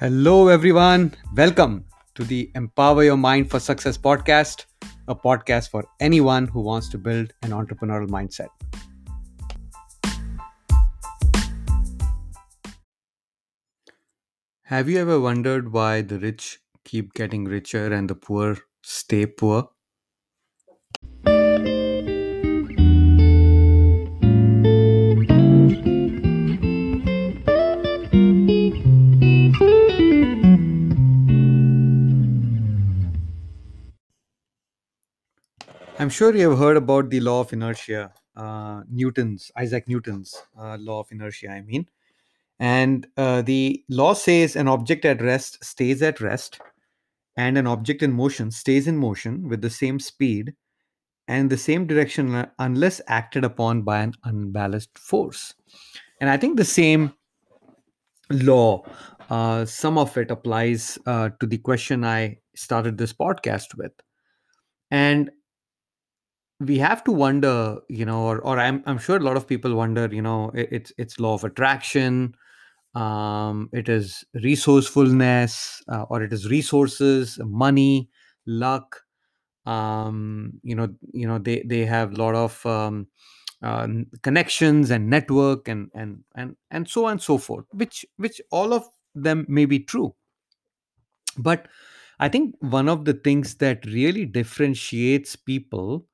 Hello, everyone. Welcome to the Empower Your Mind for Success podcast, a podcast for anyone who wants to build an entrepreneurial mindset. Have you ever wondered why the rich keep getting richer and the poor stay poor? I'm sure you have heard about the law of inertia, uh, Newton's, Isaac Newton's uh, law of inertia, I mean. And uh, the law says an object at rest stays at rest, and an object in motion stays in motion with the same speed and the same direction unless acted upon by an unbalanced force. And I think the same law, uh, some of it applies uh, to the question I started this podcast with. And we have to wonder, you know, or, or I'm, I'm sure a lot of people wonder, you know, it, it's it's law of attraction, um, it is resourcefulness, uh, or it is resources, money, luck, um, you know you know they they have a lot of um, uh, connections and network and and and and so on and so forth which which all of them may be true. But i think one of the things that really differentiates people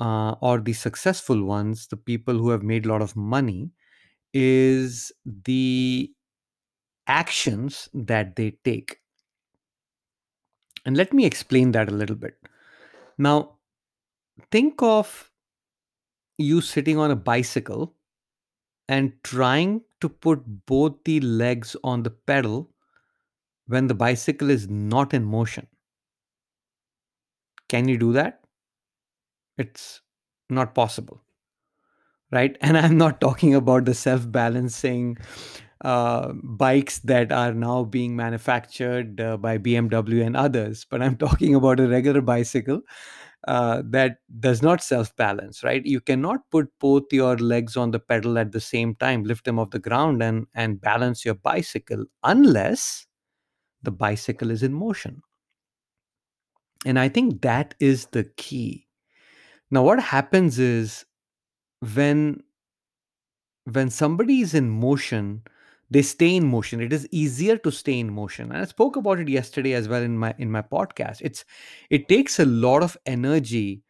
uh, or the successful ones the people who have made a lot of money is the actions that they take and let me explain that a little bit now think of you sitting on a bicycle and trying to put both the legs on the pedal when the bicycle is not in motion. Can you do that? It's not possible, right? And I'm not talking about the self balancing uh, bikes that are now being manufactured uh, by BMW and others, but I'm talking about a regular bicycle uh, that does not self balance, right? You cannot put both your legs on the pedal at the same time, lift them off the ground, and, and balance your bicycle unless the bicycle is in motion. And I think that is the key. Now, what happens is when when somebody is in motion, they stay in motion. It is easier to stay in motion. And I spoke about it yesterday as well in my in my podcast. It's it takes a lot of energy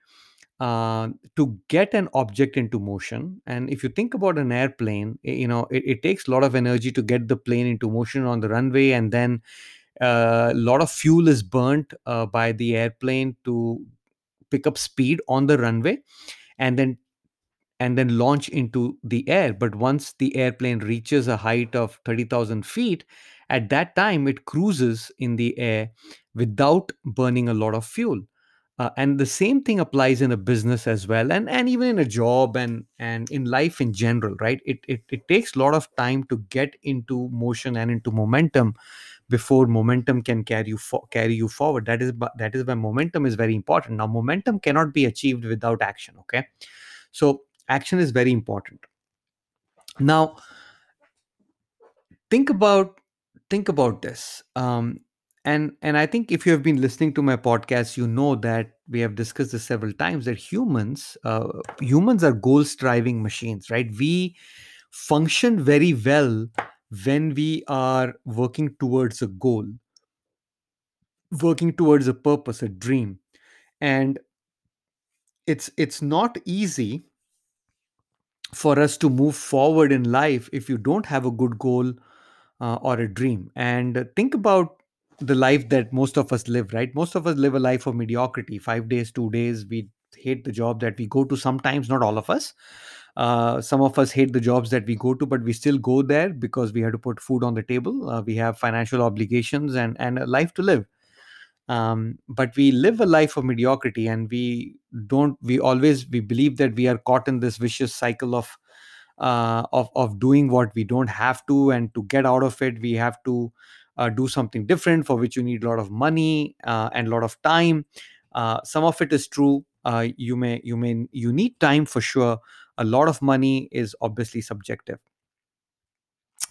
uh, to get an object into motion. And if you think about an airplane, you know, it, it takes a lot of energy to get the plane into motion on the runway, and then a lot of fuel is burnt uh, by the airplane to pick up speed on the runway, and then and then launch into the air. But once the airplane reaches a height of 30,000 feet, at that time it cruises in the air without burning a lot of fuel. Uh, and the same thing applies in a business as well, and, and even in a job and, and in life in general, right? It, it, it takes a lot of time to get into motion and into momentum before momentum can carry you for, carry you forward. That is that is why momentum is very important. Now, momentum cannot be achieved without action. Okay, so action is very important now think about think about this um, and and i think if you have been listening to my podcast you know that we have discussed this several times that humans uh, humans are goal striving machines right we function very well when we are working towards a goal working towards a purpose a dream and it's it's not easy for us to move forward in life if you don't have a good goal uh, or a dream. And think about the life that most of us live, right? Most of us live a life of mediocrity five days, two days. We hate the job that we go to sometimes, not all of us. Uh, some of us hate the jobs that we go to, but we still go there because we have to put food on the table. Uh, we have financial obligations and, and a life to live. Um, but we live a life of mediocrity and we don't we always we believe that we are caught in this vicious cycle of uh, of of doing what we don't have to and to get out of it we have to uh, do something different for which you need a lot of money uh, and a lot of time. Some of it is true. You may you may you need time for sure a lot of money is obviously subjective.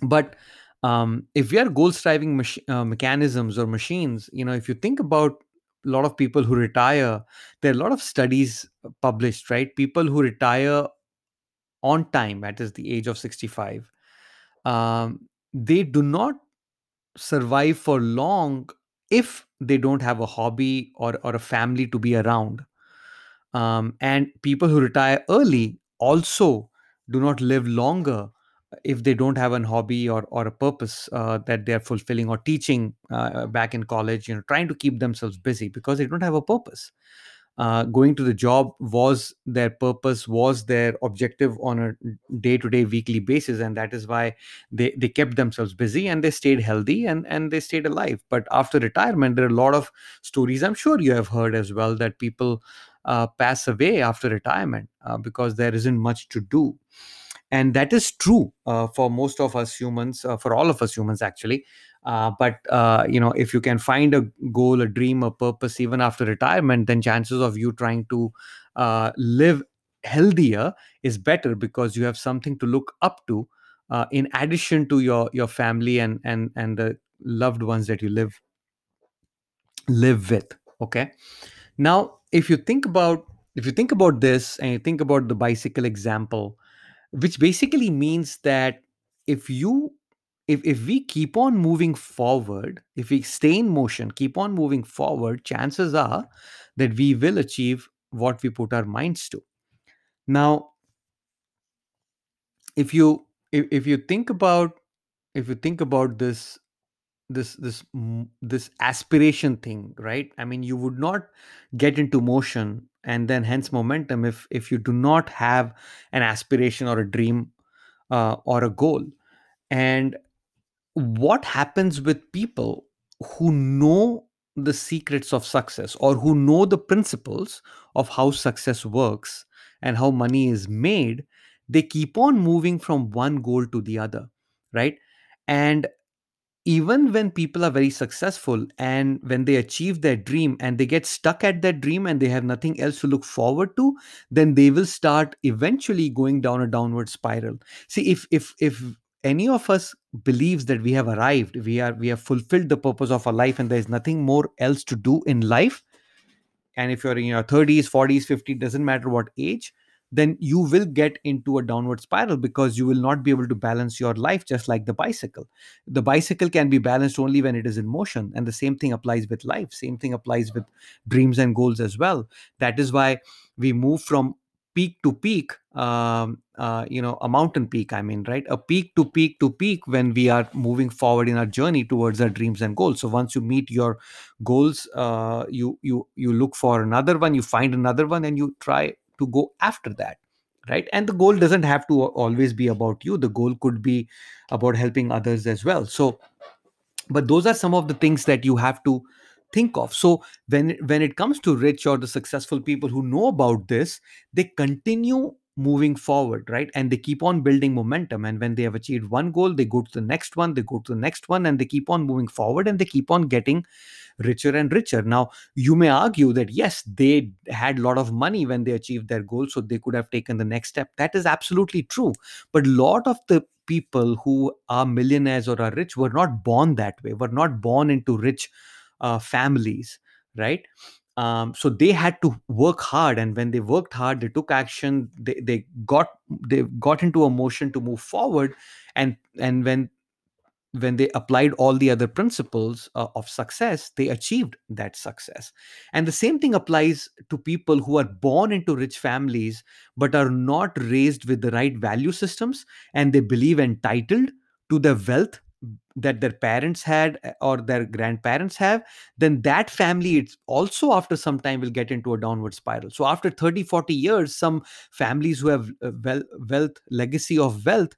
But um, if we are goal striving mach- uh, mechanisms or machines you know if you think about a lot of people who retire there are a lot of studies published right? People who retire on time at is the age of 65 um, they do not survive for long if they don't have a hobby or, or a family to be around. Um, and people who retire early also do not live longer if they don't have a hobby or, or a purpose uh, that they're fulfilling or teaching uh, back in college you know trying to keep themselves busy because they don't have a purpose. Uh, going to the job was their purpose was their objective on a day to day weekly basis and that is why they, they kept themselves busy and they stayed healthy and, and they stayed alive. But after retirement there are a lot of stories i'm sure you have heard as well that people uh, pass away after retirement uh, because there isn't much to do. And that is true uh, for most of us humans uh, for all of us humans actually. Uh, but you know if you can find a goal a dream a purpose even after retirement then chances of you trying to live healthier is better because you have something to look up to in addition to your your family and and and the loved ones that you live live with okay? Now if you think about if you think about this and you think about the bicycle example which basically means that if you if, if we keep on moving forward if we stay in motion keep on moving forward chances are that we will achieve what we put our minds to. Now if you if, if you think about if you think about this this this this aspiration thing right? I mean you would not get into motion and then hence momentum if if you do not have an aspiration or a dream uh, or a goal. And what happens with people who know the secrets of success or who know the principles of how success works and how money is made they keep on moving from one goal to the other right? And even when people are very successful and when they achieve their dream and they get stuck at that dream and they have nothing else to look forward to then they will start eventually going down a downward spiral. See if if if any of us believes that we have arrived we are we have fulfilled the purpose of our life and there is nothing more else to do in life and if you're in your 30s 40s 50s doesn't matter what age then you will get into a downward spiral because you will not be able to balance your life just like the bicycle. The bicycle can be balanced only when it is in motion and the same thing applies with life. Same thing applies with dreams and goals as well. That is why we move from peak to peak um, uh, you know a mountain peak i mean right? A peak to peak to peak when we are moving forward in our journey towards our dreams and goals. So once you meet your goals uh, you you you look for another one you find another one and you try to go after that right? And the goal doesn't have to always be about you. The goal could be about helping others as well. So but those are some of the things that you have to think of. So when when it comes to rich or the successful people who know about this they continue moving forward right? And they keep on building momentum. And when they have achieved one goal they go to the next one they go to the next one and they keep on moving forward and they keep on getting richer and richer. Now you may argue that yes they had a lot of money when they achieved their goal so they could have taken the next step. That is absolutely true. But a lot of the people who are millionaires or are rich were not born that way were not born into rich uh, families right um, so they had to work hard and when they worked hard they took action they, they got they got into a motion to move forward and and when when they applied all the other principles uh, of success they achieved that success. And the same thing applies to people who are born into rich families but are not raised with the right value systems and they believe entitled to the wealth that their parents had uh, or their grandparents have then that family it's also after some time will get into a downward spiral. So after 30 40 years some families who have uh, wealth legacy of wealth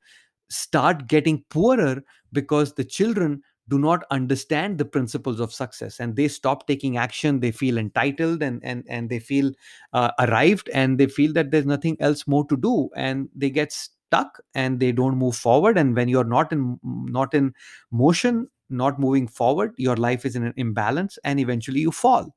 start getting poorer because the children do not understand the principles of success and they stop taking action. They feel entitled and and and they feel uh, arrived and they feel that there's nothing else more to do and they get stuck and they don't move forward. And when you're not in not in motion not moving forward your life is in an imbalance and eventually you fall.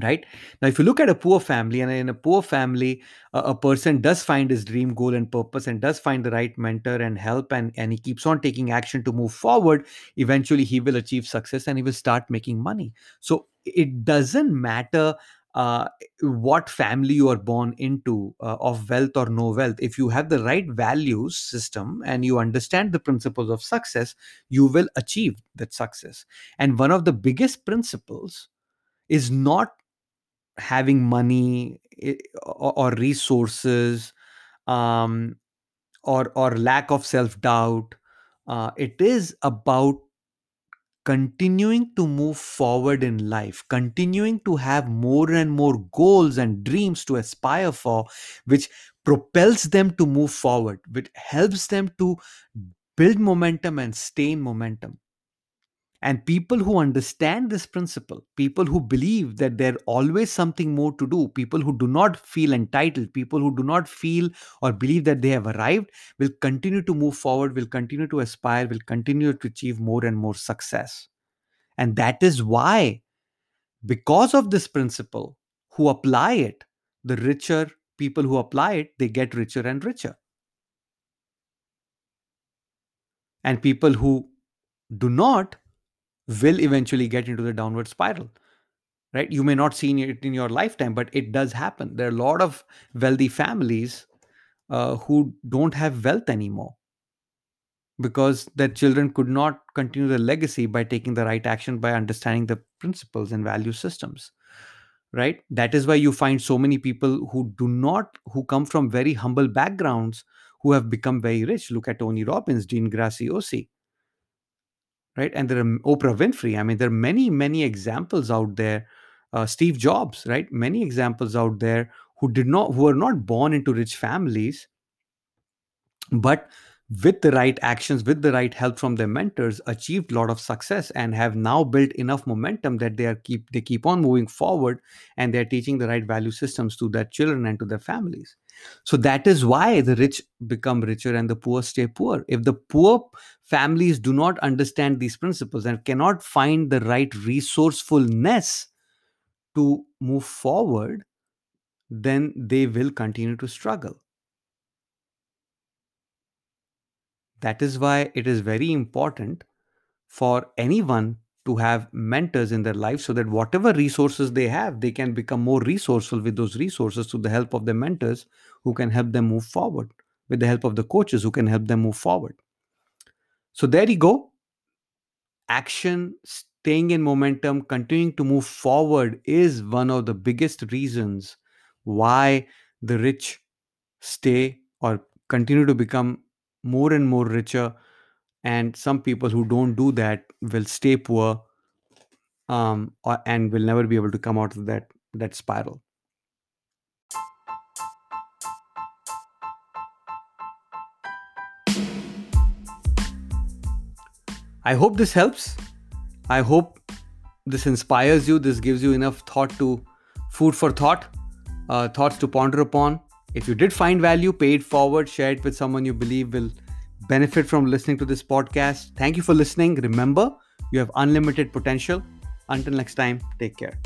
Right? Now if you look at a poor family and in a poor family a, a, person does find his dream goal and purpose and does find the right mentor and help and, and he keeps on taking action to move forward eventually he will achieve success and he will start making money. So it doesn't matter uh, what family you are born into uh, of wealth or no wealth. If you have the right values system and you understand the principles of success you will achieve that success. And one of the biggest principles is not having money eh, or, resources um, or or lack of self doubt uh, it is about continuing to move forward in life continuing to have more and more goals and dreams to aspire for which propels them to move forward which helps them to build momentum and stay in momentum and people who understand this principle, people who believe that there's always something more to do, people who do not feel entitled, people who do not feel or believe that they have arrived, will continue to move forward, will continue to aspire, will continue to achieve more and more success. And that is why, because of this principle, who apply it, the richer people who apply it, they get richer and richer. And people who do not will eventually get into the downward spiral right? You may not see it in your lifetime but it does happen. There are a lot of wealthy families uh, who don't have wealth anymore because their children could not continue the legacy by taking the right action by understanding the principles and value systems right? That is why you find so many people who do not who come from very humble backgrounds who have become very rich. Look at tony robbins dean graziosi right? And there are Oprah Winfrey. I mean, there are many, many examples out there. Uh, Steve Jobs, right? Many examples out there who did not, who were not born into rich families, but with the right actions, with the right help from their mentors, achieved a lot of success and have now built enough momentum that they are keep they keep on moving forward and they're teaching the right value systems to their children and to their families. So that is why the rich become richer and the poor stay poor. If the poor families do not understand these principles and cannot find the right resourcefulness to move forward, then they will continue to struggle. That is why it is very important for anyone to have mentors in their life so that whatever resources they have, they can become more resourceful with those resources to the help of their mentors who can help them move forward, with the help of the coaches who can help them move forward. So there you go. Action, staying in momentum, continuing to move forward is one of the biggest reasons why the rich stay or continue to become more and more richer and some people who don't do that will stay poor um, or, and will never be able to come out of that that spiral. I hope this helps. I hope this inspires you this gives you enough thought to food for thought uh, thoughts to ponder upon if you did find value pay it forward share it with someone you believe will benefit from listening to this podcast. Thank you for listening. Remember, you have unlimited potential. Until next time, take care.